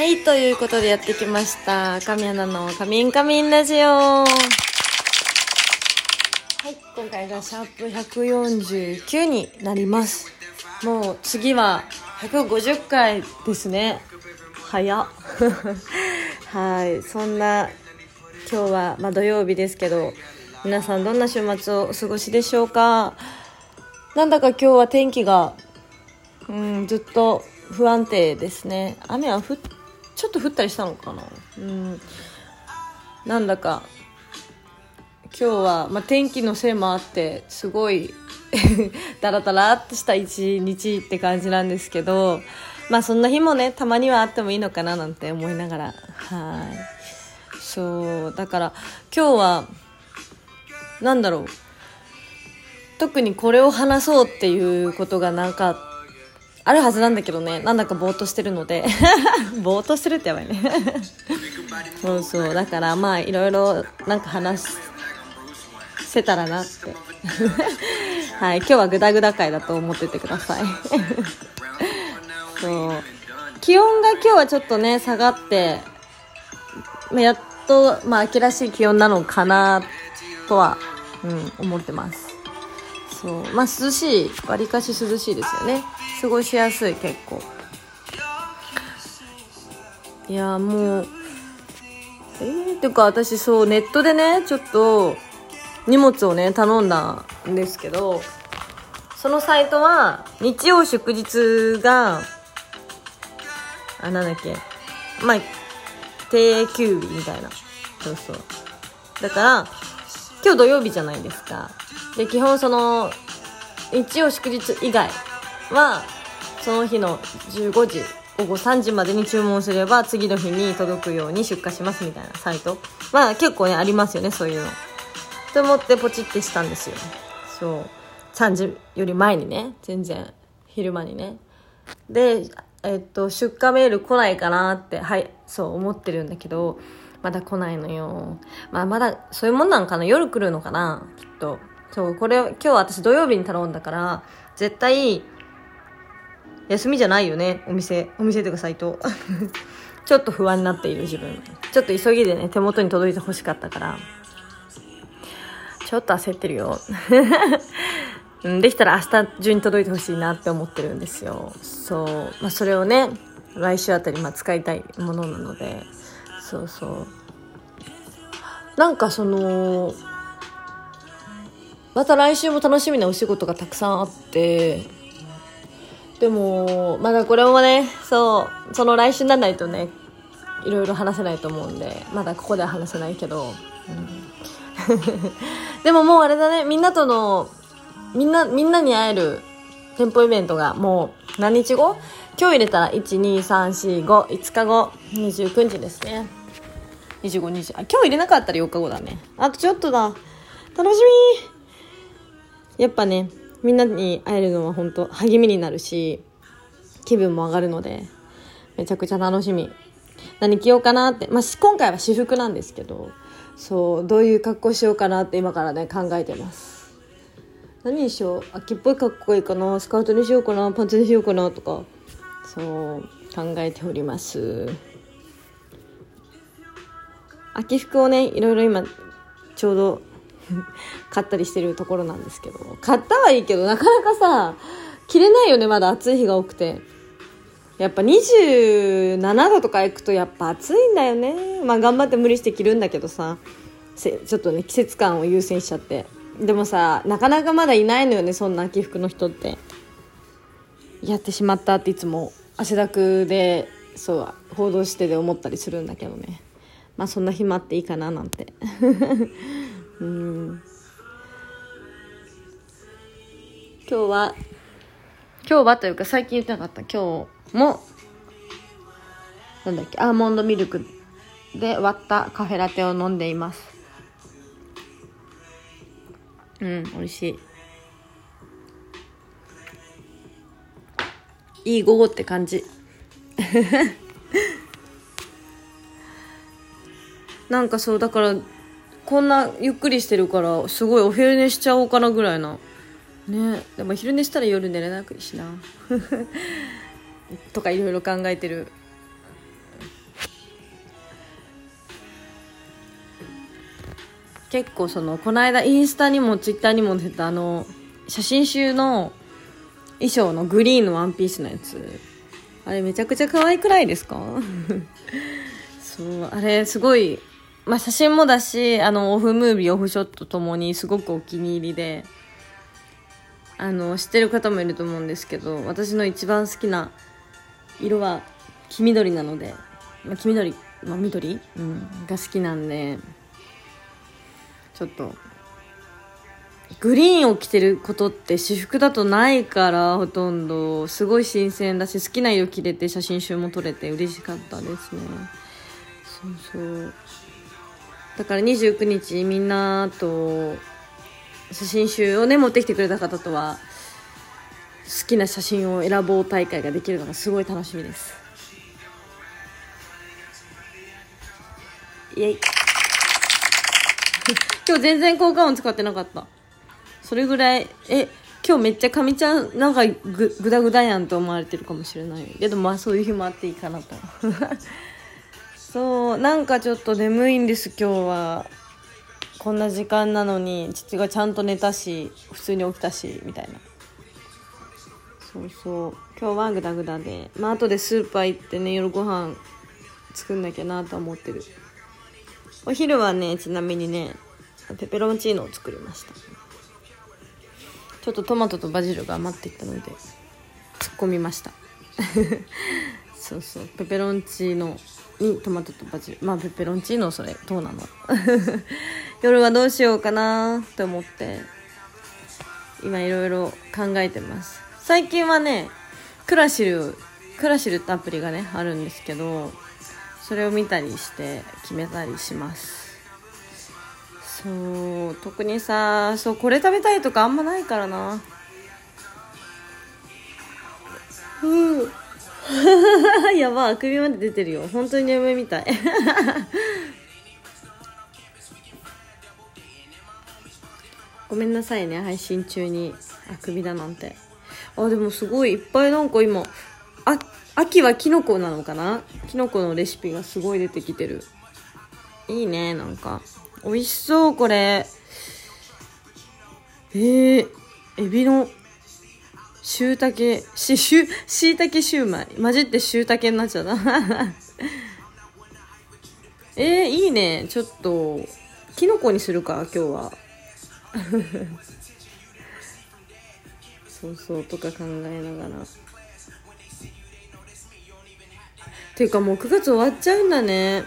はい、ということでやってきました。神アナのカミンカミンラジオ。はい、今回がシャープ149になります。もう次は150回ですね。早 はい、そんな今日は、まあ、土曜日ですけど、皆さんどんな週末をお過ごしでしょうか？なんだか今日は天気が、うん、ずっと不安定ですね。雨は降っちょっと降ったりしたのかな？うん。なんだか、今日は、まあ、天気のせいもあって、すごい、ダラダラっとした一日って感じなんですけど、まあそんな日もね、たまにはあってもいいのかななんて思いながら、はい。そう、だから今日は、なんだろう。特にこれを話そうっていうことがなんか、あるはずなんだけどね、なんだかぼーっとしてるので、ぼーっとしてるってやばいね。そうそう、だからまあいろいろなんか話せたらなって。はい、今日はグダグダ回だと思っててください。そう。気温が今日はちょっとね、下がって、まあやっと、まあ秋らしい気温なのかな、とは、うん、思ってます。そう。まあ涼しい、わりかし涼しいですよね。過ごしやすい、結構。いや、もう、えー、ていうか私そう、ネットでね、ちょっと、荷物をね、頼んだんですけど、そのサイトは、日曜祝日が、あ、なんだっけ、まあ、定休日みたいな。そうそう。だから、今日土曜日じゃないですか。で、基本その、日曜祝日以外は、その日の15時、午後3時までに注文すれば、次の日に届くように出荷しますみたいなサイト。まあ結構ね、ありますよね、そういうの。と思ってポチってしたんですよ。そう。3時より前にね、全然、昼間にね。で、えっと、出荷メール来ないかなって、はい、そう思ってるんだけど、まだ来ないのよ。まあ、まだ、そういうもんなんかな？夜来るのかな？きっと。そう、これ、今日私土曜日に頼んだから、絶対、休みじゃないよね、お店。お店というかサイト。ちょっと不安になっている自分。ちょっと急ぎでね、手元に届いて欲しかったから。ちょっと焦ってるよ。うん、できたら明日中に届いてほしいなって思ってるんですよ。そう。まあ、それをね、来週あたり、まあ、使いたいものなので、そうそう。なんかその、また来週も楽しみなお仕事がたくさんあって、でも、まだこれもね、そう、その来週にならないとね、いろいろ話せないと思うんで、まだここでは話せないけど、うん でももうあれだね、みんなとの、みんな、みんなに会える店舗イベントがもう何日後？今日入れたら1、2、3、4、5、5日後、29日ですね。25、20、あ、今日入れなかったら4日後だね。あとちょっとだ。楽しみやっぱね、みんなに会えるのは本当励みになるし、気分も上がるので、めちゃくちゃ楽しみ。何着ようかなって。まあ、今回は私服なんですけど、そう、どういう格好しようかなって今からね、考えてます。何にしよう秋っぽい格好いいかなスカートにしようかなパンツにしようかなとか、そう、考えております。秋服をね、いろいろ今、ちょうど 買ったりしてるところなんですけど、買ったはいいけど、なかなかさ、着れないよね、まだ暑い日が多くて。やっぱ27度とか行くとやっぱ暑いんだよね。まあ頑張って無理して着るんだけどさ、ちょっとね、季節感を優先しちゃって。でもさ、なかなかまだいないのよね、そんな秋服の人って。やってしまったっていつも汗だくで、そう、報道してで思ったりするんだけどね。まあそんな日もあっていいかななんて。うん今日は、今日はというか最近言ってなかった今日も、なんだっけ、アーモンドミルクで割ったカフェラテを飲んでいます。うん、美味しい。いい午後って感じ。なんかそう、だから、こんなゆっくりしてるから、すごいお昼寝しちゃおうかなぐらいな。ねでも昼寝したら夜寝れなくいいしな。とかいろいろ考えてる結構そのこの間インスタにもツイッターにも出たあの写真集の衣装のグリーンのワンピースのやつ。あれめちゃくちゃ可愛くないですか？そうあれすごいまあ写真もだしあのオフムービーオフショットともにすごくお気に入りであの知ってる方もいると思うんですけど私の一番好きな色は黄緑なので、まあ、黄緑、まあ、緑、うん、が好きなんでちょっと。グリーンを着てることって私服だとないからほとんど。すごい新鮮だし好きな色着れて写真集も撮れて嬉しかったですね。そうそう。だから29日みんなと写真集をね持ってきてくれた方とは好きな写真を選ぼう大会ができるのがすごい楽しみです。イエイ。今日全然効果音使ってなかった。それぐらいえ今日めっちゃかみちゃんなんかぐぐだぐだやんと思われてるかもしれない。けどまあそういう日もあっていいかなと。そうなんかちょっと眠いんです今日は。こんな時間なのに父がちゃんと寝たし普通に起きたしみたいな。そうそう。今日はグダグダで。まあ後でスーパー行ってね夜ご飯作んなきゃなと思ってる。お昼はねちなみにねペペロンチーノを作りました。ちょっとトマトとバジルが余っていたので突っ込みました。そうそう。ペペロンチーノにトマトとバジル。まあペペロンチーノそれどうなの？夜はどうしようかなって思って今いろいろ考えてます。最近はねクラシルクラシルってアプリがねあるんですけどそれを見たりして決めたりします。そう特にさそうこれ食べたいとかあんまないからな。う。ん やばあくびまで出てるよ。本当に夢みたい。ごめんなさいね配信中に。あくびだなんて。あでもすごいいっぱいなんか今あ秋はキノコなのかな？キノコのレシピがすごい出てきてる。いいねなんか。美味しそうこれ。えー、エビのしいたけししゅ しいたけシューマイ。混じってしゅうたけになっちゃった。えー、いいね。ちょっときのこにするか今日は。そうそうとか考えながら。っていうかもう9月終わっちゃうんだね。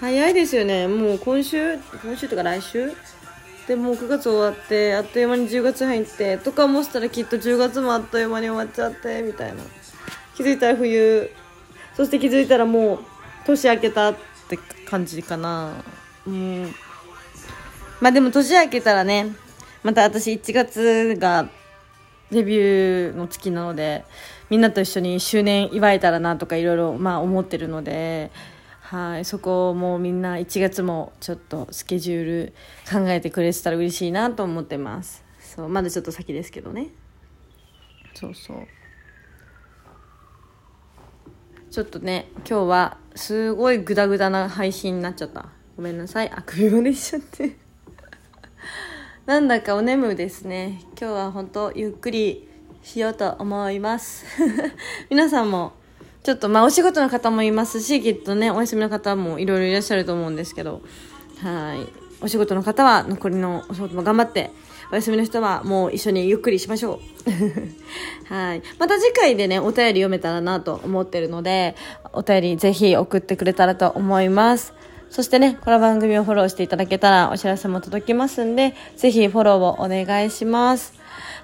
早いですよね。もう今週今週とか来週？でもう9月終わってあっという間に10月入ってとか思ったらきっと10月もあっという間に終わっちゃってみたいな。気づいたら冬。そして気づいたらもう年明けたって感じかな。うん。まあでも年明けたらねまた私1月がデビューの月なのでみんなと一緒に周年祝えたらなとかいろいろまあ思ってるのではいそこもみんな1月もちょっとスケジュール考えてくれてたら嬉しいなと思ってます。そうまだちょっと先ですけどね。そうそう。ちょっとね今日はすごいグダグダな配信になっちゃった。ごめんなさい。あくびまでしちゃって。なんだかお眠ですね。今日は本当ゆっくりしようと思います。皆さんもちょっとまあお仕事の方もいますし、きっとね、お休みの方もいろいろいらっしゃると思うんですけど、はい。お仕事の方は残りのお仕事も頑張って、お休みの人はもう一緒にゆっくりしましょう。はい。また次回でね、お便り読めたらなと思ってるので、お便りぜひ送ってくれたらと思います。そしてね、この番組をフォローしていただけたらお知らせも届きますんで、ぜひフォローをお願いします。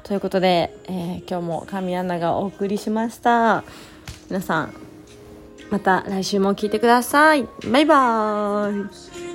ということで、えー、今日も神アナがお送りしました。皆さんまた来週も聞いてください。バイバーイ。